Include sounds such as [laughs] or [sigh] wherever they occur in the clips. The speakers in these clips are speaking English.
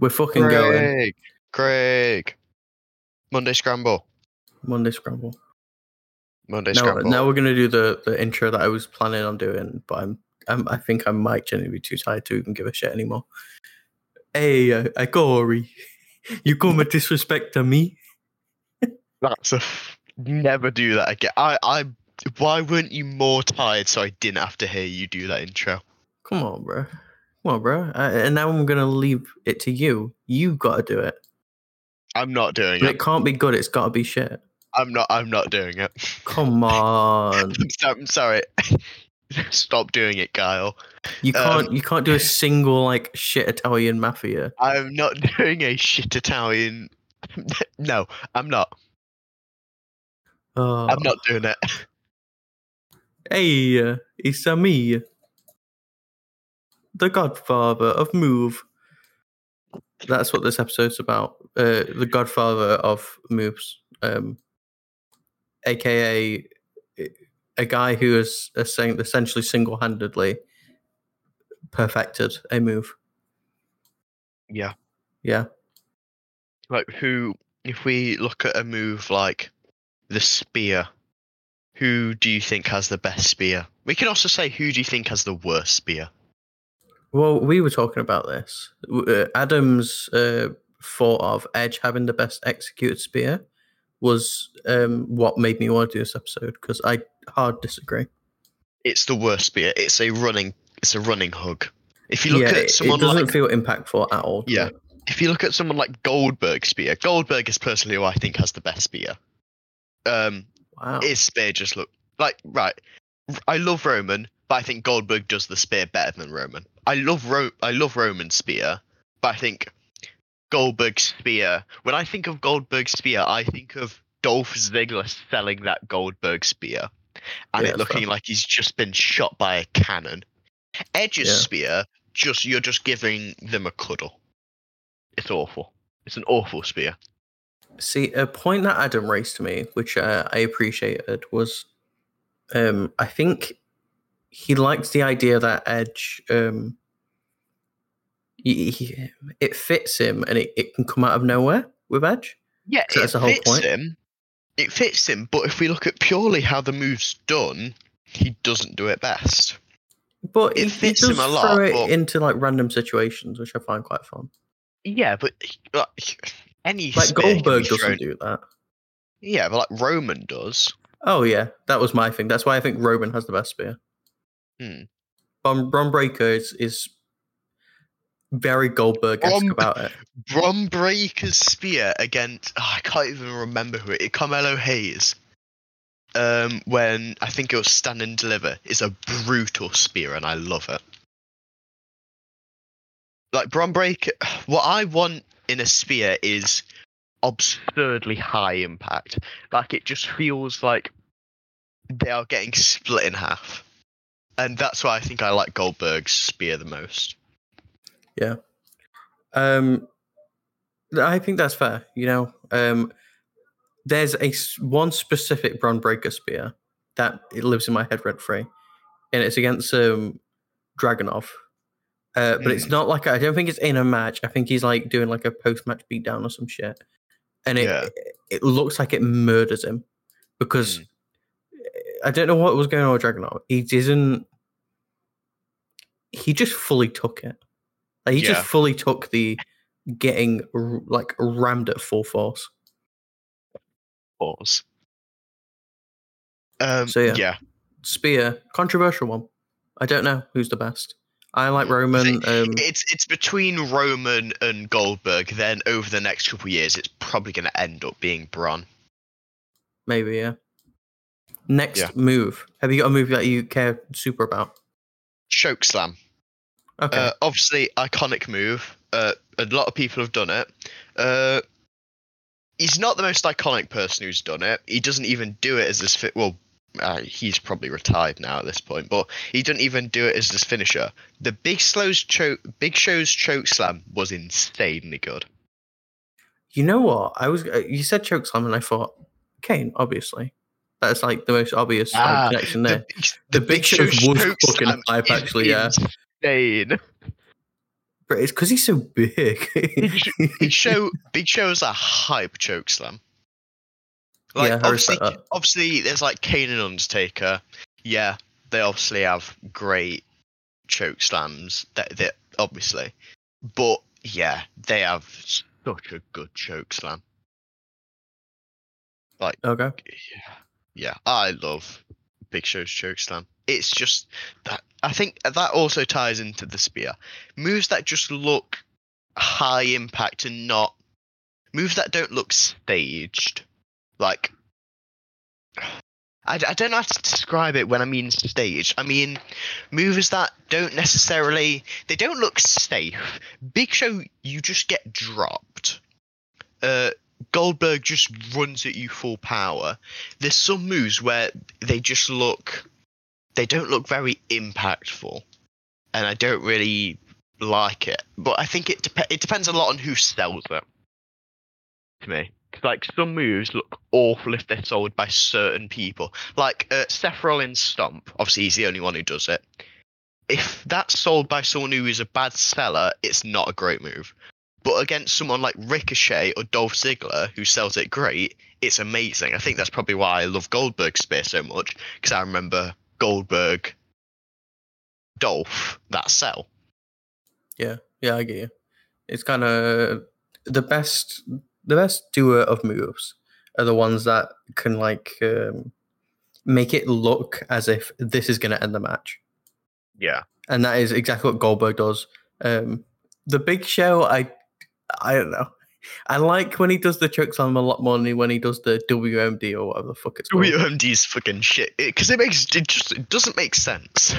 We're fucking going. Craig, Craig. Monday Scramble. Monday Scramble. Monday Now, Scramble. now we're gonna do the, the intro that I was planning on doing, but I'm, I'm I think I might genuinely be too tired to even give a shit anymore. Hey, uh, uh, [laughs] you come and disrespect to me? [laughs] That's a f- never do that again. I, I. Why weren't you more tired so I didn't have to hear you do that intro? Come on, bro. On, bro. Uh, and now I'm gonna leave it to you. You got to do it. I'm not doing it. it can't be good. It's got to be shit. I'm not. I'm not doing it. Come [laughs] on. I'm, so- I'm sorry. [laughs] Stop doing it, Kyle. You can't. Um, you can't do a [laughs] single like shit Italian mafia. I'm not doing a shit Italian. no, I'm not. Oh. I'm not doing it. Hey, uh, it's a me, the Godfather of Move. That's what this episode's about. Uh, the Godfather of Moves, um, aka a guy who has essentially single-handedly perfected a move. Yeah. Yeah, Like who? If we look at a move like the spear, who do you think has the best spear? We can also say who do you think has the worst spear? Well, we were talking about this. Uh, Adam's uh, thought of Edge having the best executed spear was um, what made me want to do this episode because I hard disagree. It's the worst spear. It's a running. It's a running hug. If you look yeah, at it, it someone doesn't like feel impactful at all. Yeah. if you look at someone like Goldberg spear, Goldberg is personally who I think has the best spear. Um, Wow. his spear just look like right. I love Roman, but I think Goldberg does the spear better than Roman. I love Ro- I love Roman's spear, but I think Goldberg's spear. When I think of Goldberg's spear, I think of Dolph Ziggler selling that Goldberg spear, and Yeah, it looking fair. like he's just been shot by a cannon. Edge's Yeah. spear, just you're just giving them a cuddle. It's awful. It's an awful spear. See, a point that Adam raised to me, which uh, I appreciated, was um, I think he likes the idea that Edge, um, he, he- it fits him and it, it can come out of nowhere with Edge. Yeah, So it that's the whole fits point? him. It fits him, but if we look at purely how the move's done, he doesn't do it best. But It he fits him a lot, throw it but- into like random situations, which I find quite fun. Yeah, but like any Like Goldberg doesn't do that. Yeah, but like Roman does. Oh yeah, that was my thing. That's why I think Roman has the best spear. Hmm. Bron, Bron Breakker is, is very Goldberg esque about it. Bron Breakker's spear against oh, I can't even remember who it. Carmelo Hayes. Um, when I think it was Stand and Deliver, is a brutal spear, and I love it. Like Bron Breakker, what I want in a spear is absurdly high impact. Like it just feels like they are getting split in half, and that's why I think I like Goldberg's spear the most. Yeah, um, I think that's fair. You know, um, there's a one specific Bron Breakker spear that it lives in my head rent free, and it's against um Dragunov. Uh, but it's not like I don't think it's in a match. I think he's like doing like a post match beatdown or some shit, and it Yeah. it looks like it murders him because I don't know what was going on with Dragunov. He didn't. He just fully took it. Like, he Yeah. just fully took the getting like rammed at full force. Force. Um, So, yeah. yeah. Spear, controversial one. I don't know who's the best. I like Roman. Um, it's it's between Roman and Goldberg. Then over the next couple of years, it's probably going to end up being Bron. maybe yeah. Next Yeah. move. Have you got a move that you care super about? Choke slam. Okay. Uh, obviously, iconic move. Uh, a lot of people have done it. Uh, he's not the most iconic person who's done it. He doesn't even do it as his fit. Well, uh, he's probably retired now at this point, but he didn't even do it as his finisher. The Big Slow's choke, Big Show's choke slam was insanely good. you know what? I was. uh, You said choke slam, and I thought Kane. Obviously, that's like the most obvious like, Ah, connection there. The, The Big Show's was fucking hype, actually, yeah. Insane. but it's because he's so big. Big [laughs] Show, Big Show's a hype choke slam. Like Yeah, obviously, obviously, there's like Kane and Undertaker. Yeah, they obviously have great choke slams. That that obviously, but yeah, they have such a good choke slam. Like okay. yeah, yeah, I love Big Show's choke slam. It's just that I think that also ties into the spear moves that just look high impact and not moves that don't look staged. Like I, I don't know how to describe it when I mean staged. I mean moves that don't necessarily they don't look safe. Big Show you just get dropped. Uh Goldberg just runs at you full power. There's some moves where they just look they don't look very impactful, and I don't really like it. But I think it dep- it depends a lot on who sells it. To me, 'Cause, like some moves look awful if they're sold by certain people. Like uh, Seth Rollins' stomp. Obviously, he's the only one who does it. If that's sold by someone who is a bad seller, it's not a great move. But against someone like Ricochet or Dolph Ziggler, who sells it great, it's amazing. I think that's probably why I love Goldberg's spear so much, because I remember Goldberg, Dolph, that sell. Yeah, yeah, I get you. It's kind of the best. The best doer of moves are the ones that can like um, make it look as if this is going to end the match, Yeah. and that is exactly what Goldberg does. Um, the Big Show, I, I don't know. I like when he does the choke slam a lot more than when he does the WMD or whatever the fuck it's called. WMD's fucking shit because it makes it just it doesn't make sense.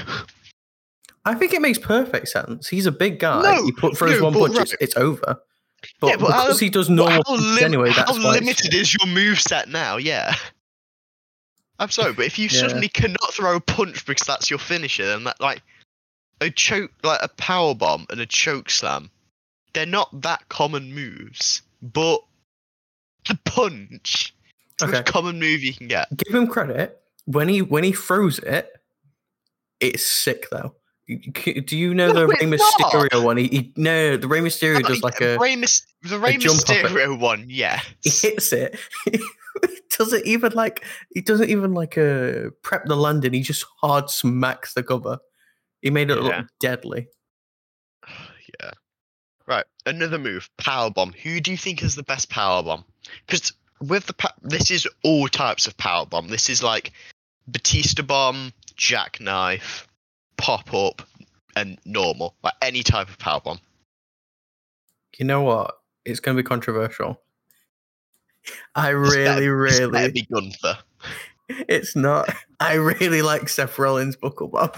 I think it makes perfect sense. He's a big guy. No, he put throws no, one punch, it's, right. it's over. But, Yeah, but how- because he does normal how anyway, how that's why limited is your move set now? Yeah. I'm sorry, but if you [laughs] Yeah. suddenly cannot throw a punch because that's your finisher, then that like a choke, like a power bomb and a choke slam, they're not that common moves. But a punch, it's the Okay. most common move you can get. give him credit when he when he throws it. It's sick though. You- you- Do you know No, the Rey it's not. Mysterio one? He, he no, the Rey Mysterio does like a Rey Mys- the Rey jump off it. Mysterio one, yeah. he hits it. [laughs] he doesn't even like he doesn't even like uh, prep the landing. He just hard smacks the cover. He made it Yeah. look deadly. Right, another move, power bomb. Who do you think is the best power bomb? Because with the pa- this is all types of power bomb. This is like Batista bomb, jackknife, pop up, and normal. Like any type of power bomb. You know what? It's going to be controversial. I really, this better really. be Gunther. [laughs] It's not. I really like Seth Rollins' buckle bomb.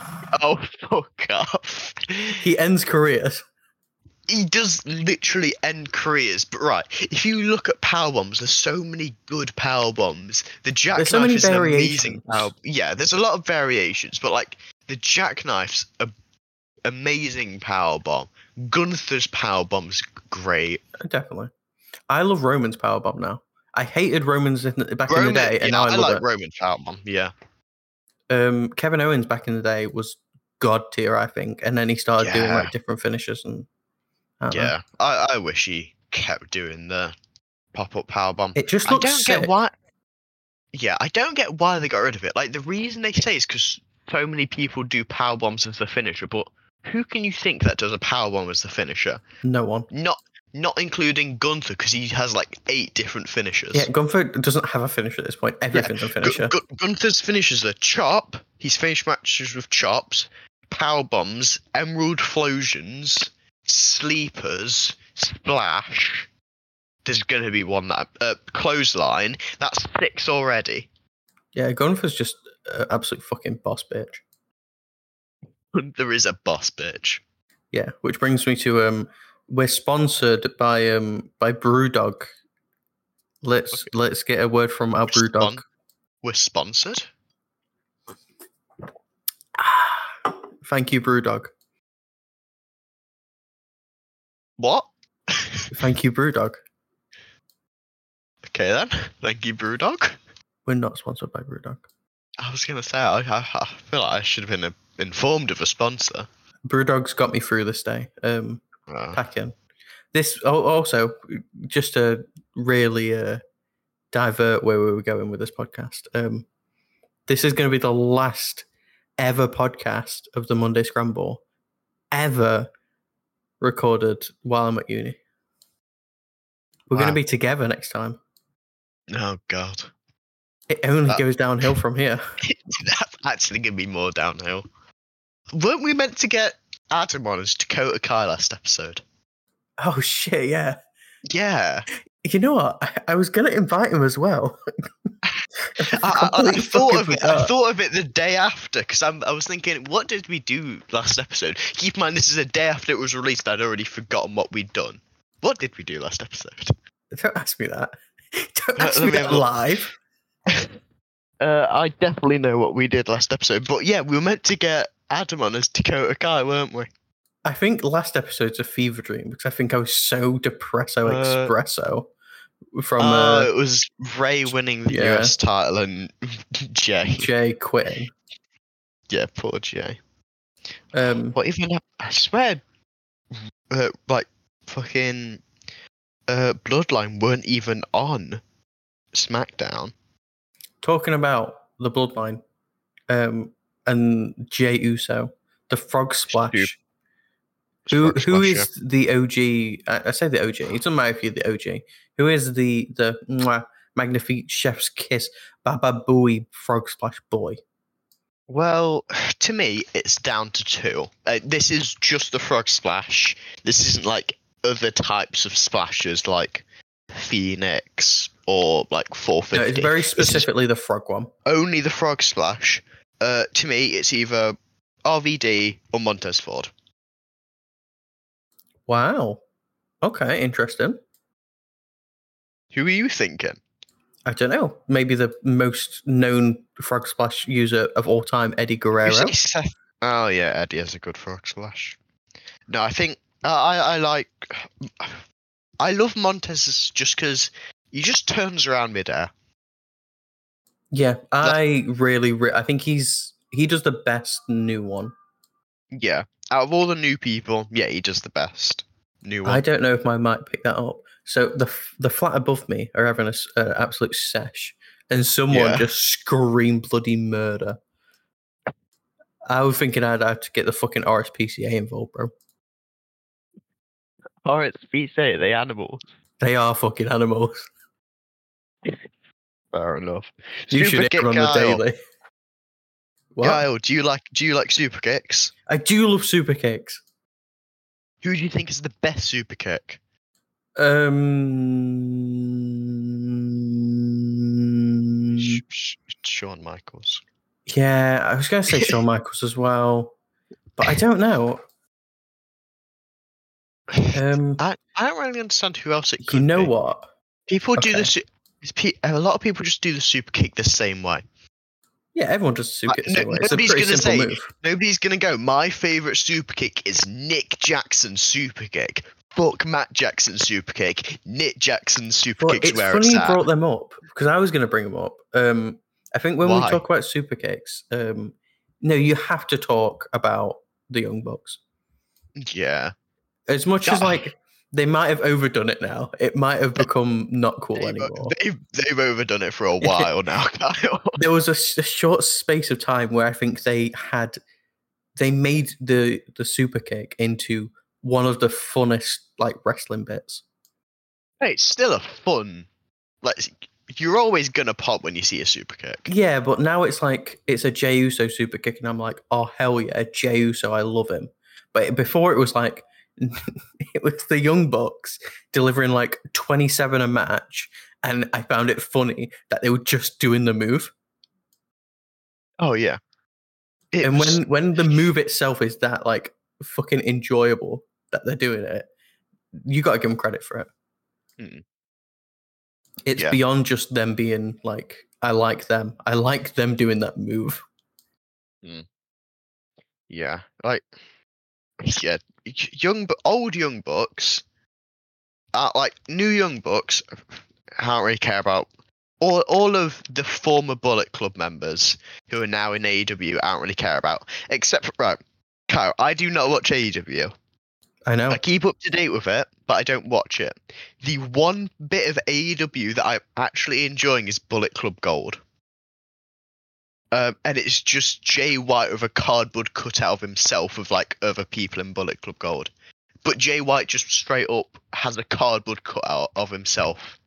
Oh [laughs] fuck off! He ends careers. He does literally end careers. But right, if you look at power bombs, there's so many good power bombs. The jackknife so is an amazing power. Yeah, there's a lot of variations, but like the jackknife's a amazing power bomb. Gunther's power bomb's great. Definitely. I love Roman's power bomb now. I hated Roman's in the, back in the day, and yeah, now I, I love like it. Roman's power bomb. Yeah, Um, Kevin Owens back in the day was god tier, I think, and then he started doing like different finishes and. Yeah. I, I wish he kept doing the pop up power bomb. It just looks. I don't sick. get why. Yeah, I don't get why they got rid of it. Like the reason they say is because so many people do power bombs as the finisher, but who can you think that does a power bomb as the finisher? No one. Not not including Gunther because he has like eight different finishers. Yeah, Gunther doesn't have a finisher at this point. Everything's a Gu- finisher. Gu- Gunther's finishers are chop. He's finished matches with chops, power bombs, emerald flowsions, sleepers, splash. There's going to be one that uh, clothesline. That's six already. Yeah, Gunther's just uh, absolute fucking boss bitch. there is a boss bitch. Yeah, which brings me to um, we're sponsored by um by BrewDog. Let's let's get a word from our We're BrewDog. spon- We're sponsored. [sighs] Thank you, BrewDog. What? Thank you, BrewDog. okay then. Thank you, Brewdog. We're not sponsored by BrewDog. I was gonna say I, I, I feel like I should have been informed of a sponsor. BrewDog's got me through this day. Um, Packing. This also just to really uh, divert where we were going with this podcast. Um, this is going to be the last ever podcast of the Monday Scramble ever recorded while I'm at uni. We're going to be together next time. oh God, It only That- goes downhill from here. [laughs] that's actually gonna be more downhill. Weren't we meant to get Adam on as Dakota Kai last episode? Oh shit! Yeah. Yeah, You know what? I, I was going to invite him as well. [laughs] I, I, I thought of it. I thought of it the day after because I was thinking, what did we do last episode? Keep in mind, this is a day after it was released. I'd already forgotten what we'd done. What did we do last episode? Don't ask me that. [laughs] Don't ask me that have a look. live. [laughs] Uh, I definitely know what we did last episode, but yeah, we were meant to get Adam on as Dakota Kai, weren't we? I think last episode's a fever dream because I think I was so depresso Uh, espresso from Oh, uh, it was Rey winning the yeah. US title and [laughs] Jey. Jey quitting. Yeah, poor Jey. Um, What even? I swear, uh, like fucking uh, Bloodline weren't even on SmackDown. talking about the bloodline, um, and Jey Uso, the frog splash. Stupid. Who Frog who Splash, is the OG? I, I say the OG. It doesn't matter if you're the OG. Who is the the mwah, magnifique chef's kiss Baba Booey frog splash boy? Well, to me, it's down to two. Uh, this is just the frog splash. This isn't like other types of splashes like Phoenix or like No, 450. it's very specifically the frog one. only the frog splash. Uh, to me, it's either RVD or Montez Ford. Wow. Okay, interesting. Who are you thinking? I don't know. Maybe the most known frog splash user of all time, Eddie Guerrero. Oh yeah, Eddie has a good frog splash. No, I think uh, I I like. I love Montez just because he just turns around midair. Yeah, I really, re- I think he's he does the best new one. Yeah, out of all the new people, yeah, he does the best new one. I don't know if my mic picked that up. So the the flat above me are having an absolute sesh, and someone Yeah. just screamed bloody murder. I was thinking I'd have to get the fucking RSPCA involved, bro. Or it's say the animals. They are fucking animals. Fair enough. You Super should kick hear on the daily. What? Kyle, do you like do you like super kicks? I do love super kicks. Who do you think is the best super kick? Um, Sh- Sh- Shawn Michaels. yeah, I was going to say Shawn [laughs] Michaels as well, but I don't know. Um, I, I don't really understand who else it could you know be. what? People do Okay. it's pe- a lot of people just do the super kick the same way. Yeah, everyone does super Uh, kick. no- the same way. It's a nobody's pretty gonna simple say- move. Nobody's gonna go. My favorite super kick is Nick Jackson's super kick. Fuck Matt Jackson's super kick. Nick Jackson's super Well, kick's it's where funny it's you brought them up because I was going to bring them up. Um, I think when we talk about super kicks, um, no, you have to talk about the Young Bucks. Yeah, As much as like they might have overdone it now, it might have become not cool they've, uh, anymore. they've, they've overdone it for a [laughs] while now, Kyle. [laughs] there was a short space of time where I think they had they made the the super kick into one of the funnest like wrestling bits. Hey, it's still a fun. Like you're always gonna pop when you see a super kick. Yeah, but now it's like it's a Jey Uso super kick, and I'm like, oh hell yeah, Jey Uso, I love him. But before it was like [laughs] it was the Young Bucks delivering like 27 a match, and I found it funny that they were just doing the move. Oh yeah. It and was- when when the move itself is that like fucking enjoyable that they're doing it, you got to give them credit for it. Mm. It's Yeah. beyond just them being like, I like them. I like them doing that move. Yeah, like yeah, young old young bucks, uh, like new young bucks, I don't really care about. All, all of the former Bullet Club members who are now in AEW, I don't really care about. Except for right, Kyle, I do not watch AEW. I know. I keep up to date with it, but I don't watch it. The one bit of AEW that I'm actually enjoying is Bullet Club Gold. Um, and it's just Jay White with a cardboard cutout of himself with like other people in Bullet Club Gold. But Jay White just straight up has a cardboard cutout of himself.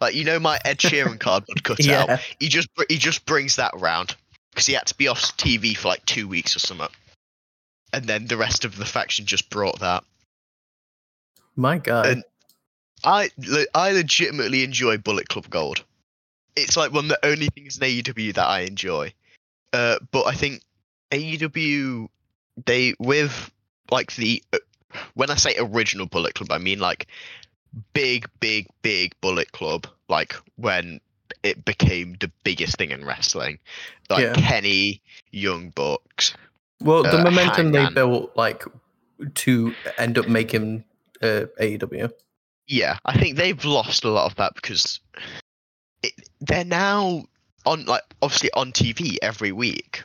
Like you know my Ed Sheeran cardboard [laughs] cutout. Yeah. He just he just brings that round because he had to be off TV for like two weeks or something. And then the rest of the faction just brought that. My God. And- I I legitimately enjoy Bullet Club Gold. It's like one of the only things in AEW that I enjoy. Uh, but I think AEW they with like the when I say original Bullet Club, I mean like big, big, big Bullet Club. Like when it became the biggest thing in wrestling, like Yeah. Kenny, Young Bucks. well, the uh, momentum they built, like, to end up making uh, AEW. Yeah, I think they've lost a lot of that because it, they're now on like obviously on TV every week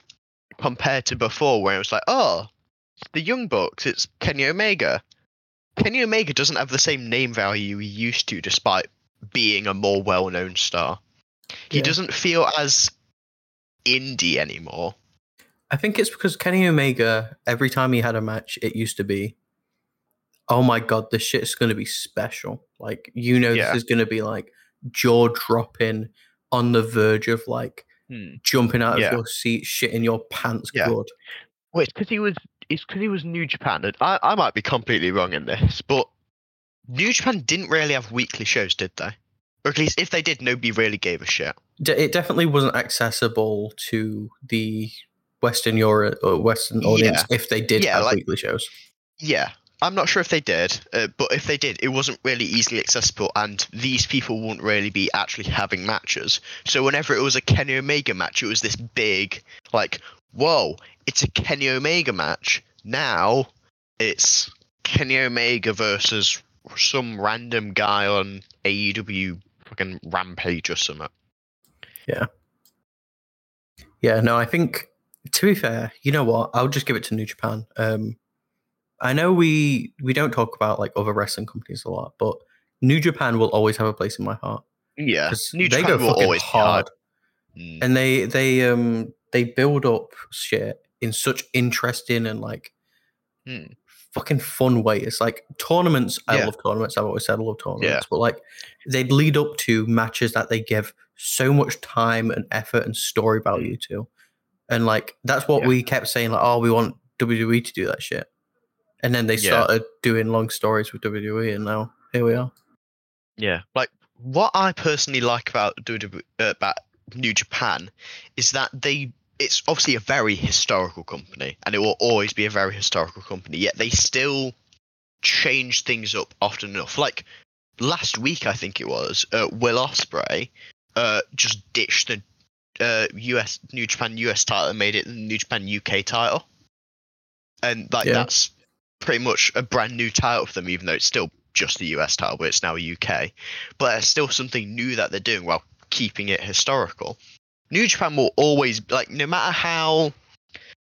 compared to before where it was like, oh, the Young Bucks, it's Kenny Omega. Kenny Omega doesn't have the same name value he used to, despite being a more well-known star. He Yeah. doesn't feel as indie anymore. I think it's because Kenny Omega, every time he had a match, it used to be, oh my god, this shit's going to be special. Like, you know, Yeah. this is going to be like jaw dropping, on the verge of like hmm. jumping out of Yeah. your seat, shitting your pants Yeah. good. Well, it's because he was. It's because he was New Japan. I, I might be completely wrong in this, but New Japan didn't really have weekly shows, did they? Or at least if they did, nobody really gave a shit. It definitely wasn't accessible to the Western Europe or uh, Western audience if they did Yeah, have like- weekly shows. Yeah, I'm not sure if they did, uh, but if they did, it wasn't really easily accessible, and these people wouldn't really be actually having matches. So whenever it was a Kenny Omega match, it was this big, like, whoa, it's a Kenny Omega match. Now it's Kenny Omega versus some random guy on AEW fucking Rampage or something. Yeah, Yeah, no, I think to be fair, you know what? I'll just give it to New Japan. Um, I know we we don't talk about like other wrestling companies a lot, but New Japan will always have a place in my heart. Yeah, New they Japan go will fucking always hard, Mm. and they they um they build up shit in such interesting and like Hmm. fucking fun way. It's like tournaments. I Yeah. love tournaments. I've always said I love tournaments, but like they'd lead up to matches that they give so much time and effort and story value to, and like that's what Yeah. we kept saying. Like, oh, we want WWE to do that shit, and then they Yeah. started doing long stories with WWE, and now here we are. Yeah, like what I personally like about WWE, uh, about New Japan is that they it's obviously a very historical company and it will always be a very historical company. Yet they still change things up often enough. Like last week, I think it was uh, Will Ospreay uh, just ditched the uh, US New Japan US title and made it the New Japan UK title, and like Yeah. that's pretty much a brand new title for them, even though it's still just the US title, but it's now a UK. But it's still something new that they're doing while keeping it historical. New Japan will always like no matter how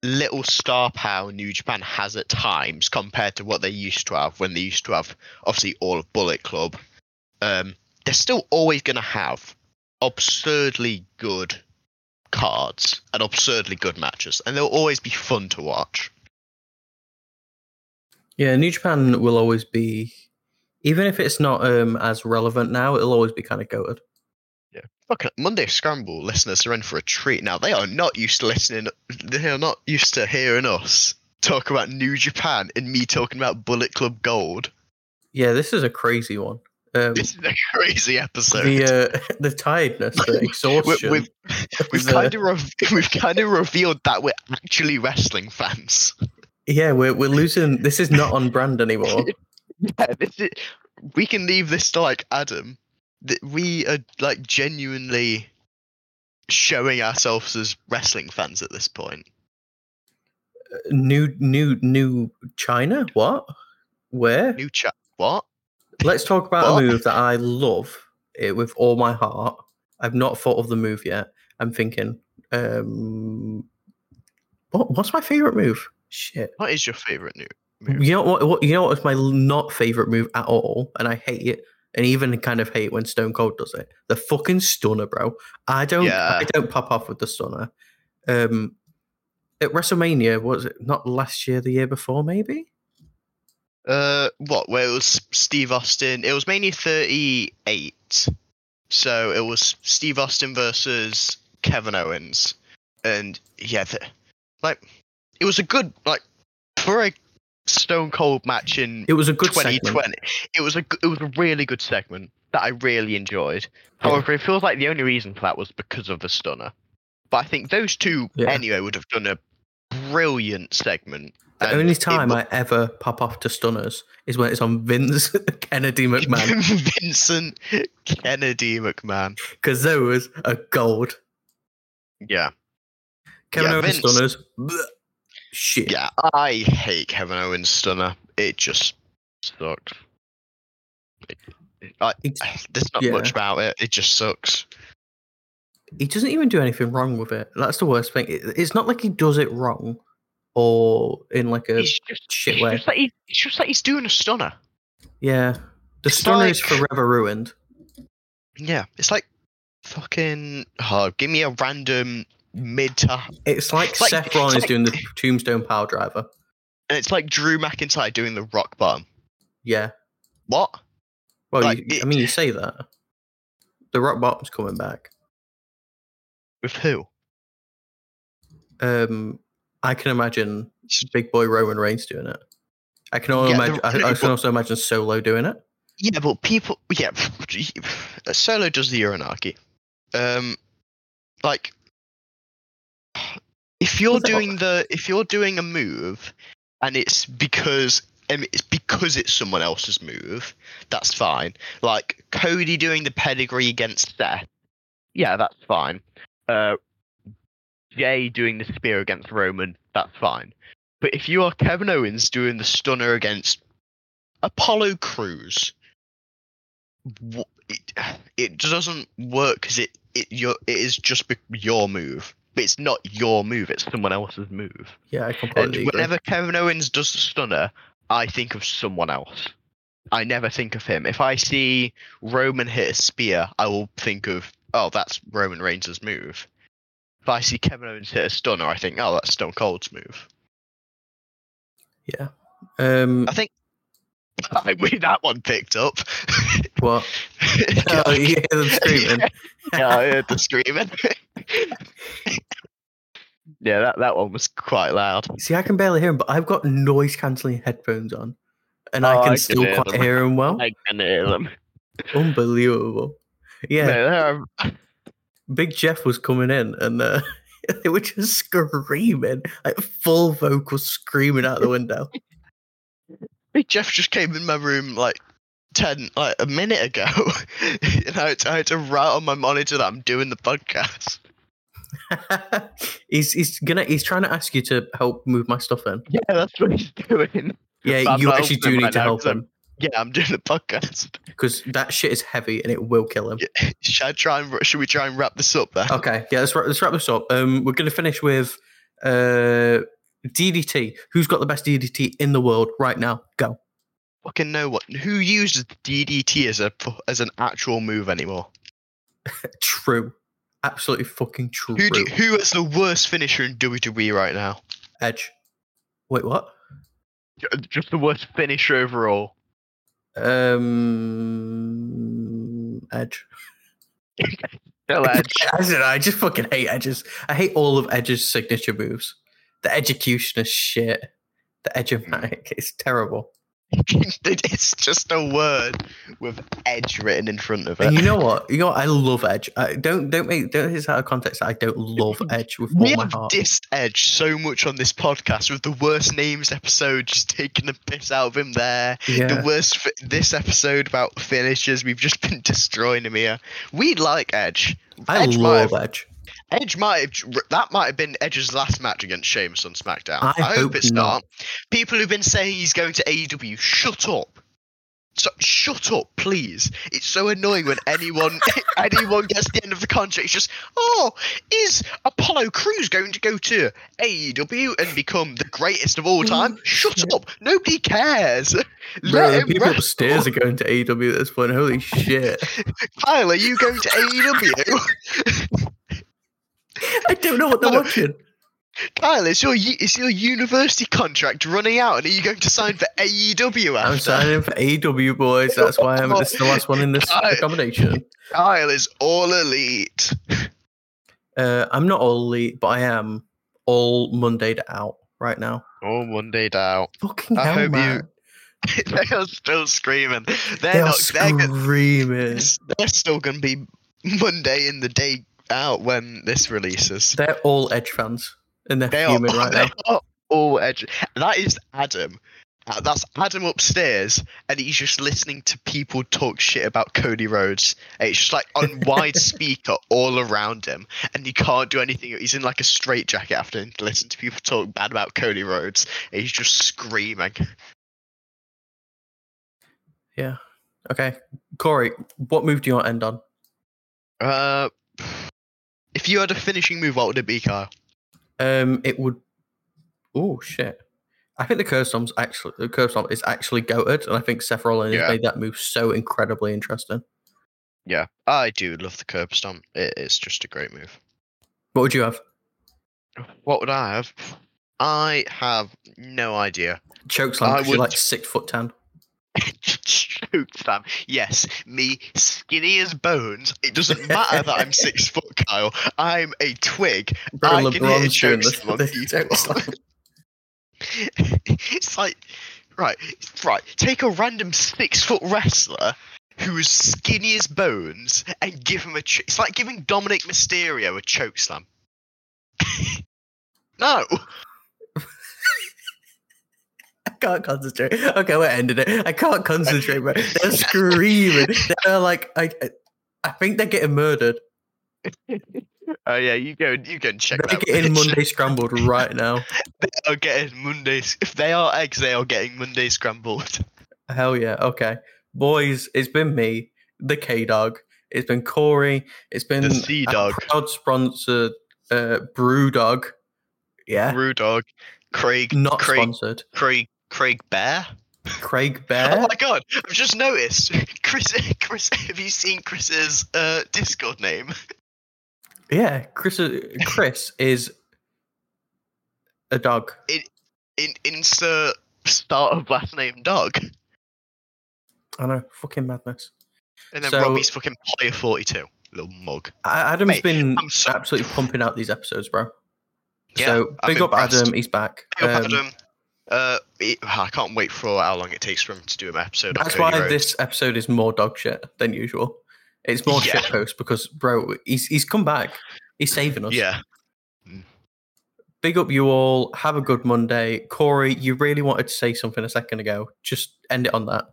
little star power New Japan has at times compared to what they used to have when they used to have obviously all of Bullet Club, um, they're still always gonna have absurdly good cards and absurdly good matches, and they'll always be fun to watch. Yeah, New Japan will always be, even if it's not um as relevant now, it'll always be kind of goated. Yeah. Fucking Monday Scramble listeners are in for a treat now. They are not used to listening. They are not used to hearing us talk about New Japan and me talking about Bullet Club Gold. Yeah, this is a crazy one. Um, This is a crazy episode. the uh, [laughs] the tiredness, the [laughs] We- exhaustion. we've we've kind of re- we've kind of revealed that we're actually wrestling fans. Yeah, we're we're losing. This is not on brand anymore. [laughs] Yeah, this is, we can leave this to like Adam. That we are like genuinely showing ourselves as wrestling fans at this point. new new new China. What? Where? New chat. What? Let's talk about What? a move that I love it with all my heart. I've not thought of the move yet. I'm thinking, um, what what's my favorite move? Shit. What is your favorite new? move. You know what, what? You know what was my not favorite move at all, and I hate it, and even kind of hate when Stone Cold does it. The fucking stunner, bro. I don't. Yeah. I don't pop off with the stunner. Um, at WrestleMania was it not last year? The year before, maybe. Uh, what? Where it was Steve Austin? It was Mania thirty-eight. So it was Steve Austin versus Kevin Owens, and yeah, the, like it was a good like for a Stone Cold match in It was a good segment. It was a it was a really good segment that I really enjoyed. Yeah. However, it feels like the only reason for that was because of the stunner. But I think those two Yeah. anyway would have done a brilliant segment. The only time I ever pop off to stunners is when it's on Vince [laughs] Kennedy McMahon [laughs] Vincent Kennedy McMahon. because those are gold. Yeah, Kevin Yeah, Owens Vince. stunners, shit. yeah. I hate Kevin Owens stunner. It just sucks. It- I, It's- there's not yeah. much about it. It just sucks. he doesn't even do anything wrong with it. That's the worst thing. It- It's not like he does it wrong or in like a It's just, shit it's way. just like he, it's just like he's doing a stunner. yeah. The It's stunner is forever ruined. Yeah, it's like fucking. Oh, give me a random mid to, It's like It's like- Seth Rollins like- doing the Tombstone Power Driver. and it's like Drew McIntyre doing the rock bottom. Yeah. What? Well, Like, you, it- I mean, you say that. The Rock Bottom's coming back. With who? Um, I can imagine Big Boy Roman Reigns doing it. I can Yeah, imagine. the- I, I can also imagine Solo doing it. Yeah, but people. Yeah, [sighs] Solo does the Uranage. Um, like, if you're doing the, if you're doing a move, and it's because. um, It's because it's someone else's move. That's fine. Like Cody doing the pedigree against Seth. Yeah, that's fine. Uh, Jey doing the spear against Roman. That's fine. But if you are Kevin Owens doing the stunner against Apollo Crews, it, it doesn't work because it it your it is just be- your move, it's not your move. It's someone else's move. Yeah, I And completely agree. whenever Kevin Owens does the stunner, I think of someone else. I never think of him. If I see Roman hit a spear, I will think of oh, that's Roman Reigns' move. If I see Kevin Owens hit a stunner, I think oh, that's Stone Cold's move. Yeah. Um, I think [laughs] I mean, that one picked up. [laughs] what? [laughs] Oh, you hear them screaming. yeah, I heard the screaming. yeah, that, that one was quite loud. See, I can barely hear him, but I've got noise cancelling headphones on, and Oh, I I can can still hear quite them. hear him well. I can hear them. Unbelievable. Yeah, No, they're- Big Jeff was coming in, and uh, they were just screaming, like full vocal screaming out the window. Big Jeff just came in my room like ten, like a minute ago, [laughs] and I had, to, I had to write on my monitor that I'm doing the podcast. [laughs] he's he's gonna he's trying to ask you to help move my stuff in. Yeah, that's what he's doing. Yeah, you actually do need right to help him Yeah, I'm doing the podcast. because that shit is heavy and it will kill him. [laughs] Should I try and should we try and wrap this up then? Okay, yeah, let's wrap, let's wrap this up. Um, we're gonna finish with uh DDT. Who's got the best DDT in the world right now? Go. Fucking know what? Who uses DDT as a as an actual move anymore? [laughs] True. Absolutely fucking true. Who do, who is the worst finisher in WWE right now? Edge. Wait, what? Just the worst finisher overall. Um, Edge. Still Edge. [laughs] I don't know. I just fucking hate Edge's. I hate all of Edge's signature moves. The execution is shit. The Edge-o-matic hmm. [laughs] [laughs] is terrible. it's just a word with Edge written in front of it. And you know what? You know what? I love Edge. I don't don't make don't this out of context. I don't love [laughs] Edge with we all my have heart. dissed Edge so much on this podcast with the worst names episode, just taking the piss out of him there. The worst fi- this episode about finishes, we've just been destroying him here. We like Edge. I Edge might love have, Edge. Edge might have that might have been Edge's last match against Sheamus on SmackDown. I I, hope it's not. not. People who've been saying he's going to AEW, shut up. So shut up, please. It's so annoying when anyone [laughs] anyone gets the end of the contract. It's just, oh, is Apollo Crews going to go to AEW and become the greatest of all time? Mm. Shut up. Nobody cares. [laughs] Bro, Let the him people wrestle. upstairs are going to AEW at this point. Holy [laughs] shit. Kyle, are you going to AEW? I don't know what they're No. watching. Kyle, is your is your university contract running out, and are you going to sign for AEW after? I'm signing for AEW, boys. That's why I'm this is the last one in this I- accommodation. Kyle is all elite. Uh, I'm not all elite, but I am all Monday to out right now. All Monday out. Fucking I hell, hope you- [laughs] they are still screaming. They're They are not. They're, go- screaming. they're still going to be Monday in the day out when this releases. They're all Edge fans, and they're They are, fuming right they now. are all edge. That is Adam. Uh, that's Adam upstairs, and he's just listening to people talk shit about Cody Rhodes. And It's just like on [laughs] wide speaker all around him, and he can't do anything. He's in like a straitjacket after him to listen to people talk bad about Cody Rhodes. And he's just screaming. Yeah. Okay, Cory, what move do you want to end on? Uh, if you had a finishing move, what would it be, Kyle? Um, it would. Oh shit! I think the curb stomp's actually the curb stomp is actually goated, and I think Seth Rollins Yeah. made that move so incredibly interesting. Yeah, I do love the curb stomp. It is just a great move. What would you have? What would I have? I have no idea. Chokeslam I would- like six foot ten. [laughs] Choke slam. Yes, me skinny as bones. It doesn't matter that I'm six [laughs] foot, Kyle. I'm a twig. Bro, I can hit a LeBron's this. slam on people. [laughs] [laughs] it's like, right, right. Take a random six foot wrestler who is skinny as bones and give him a. Ch- it's like giving Dominik Mysterio a choke slam. no. I can't concentrate. Okay, we're ending it. I can't concentrate, bro. They're [laughs] screaming. They're like, I, I think they're getting murdered. Oh yeah, you go. You and check They're getting. Monday scrambled right now. [laughs] They are getting Mondays. If they are eggs, they are getting Monday scrambled. [laughs] Hell yeah. Okay. Boys, it's been me, the K Dog. It's been Cory. It's been the Sea Dog. proud sponsor, uh, Brew Dog. Yeah. Brew dog. Craig. Not Craig. sponsored. Craig. Craig Bear. Craig Bear. Oh my god! I've just noticed. [laughs] Chris. Chris. Have you seen Chris's uh, Discord name? yeah. Chris, Chris is a dog. In insert start of last name dog, I know. Fucking madness. and then So- Robbie's fucking player forty two. Little mug. Adam's Mate, been so- absolutely pumping out these episodes, bro. Yeah, so big up impressed. Adam. He's back. Big up, Um, Adam. Uh, it- I can't wait for how long it takes for him to do an episode. That's why Rhodes. this episode is more dog shit than usual. It's more Yeah. shit post because, bro, he's he's come back. He's saving us. Yeah. Big up you all. Have a good Monday. Cory, you really wanted to say something a second ago. Just end it on that.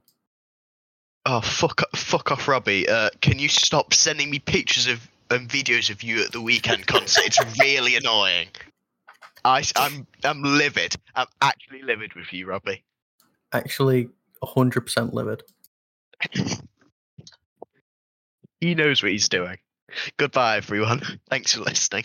Oh fuck! Fuck off, Robbie. Uh, can you stop sending me pictures of and videos of you at the weekend concert? It's [laughs] really annoying. I, I'm I'm livid. I'm actually livid with you, Robbie. Actually, 100% livid. He knows what he's doing. Goodbye, everyone. Thanks for listening.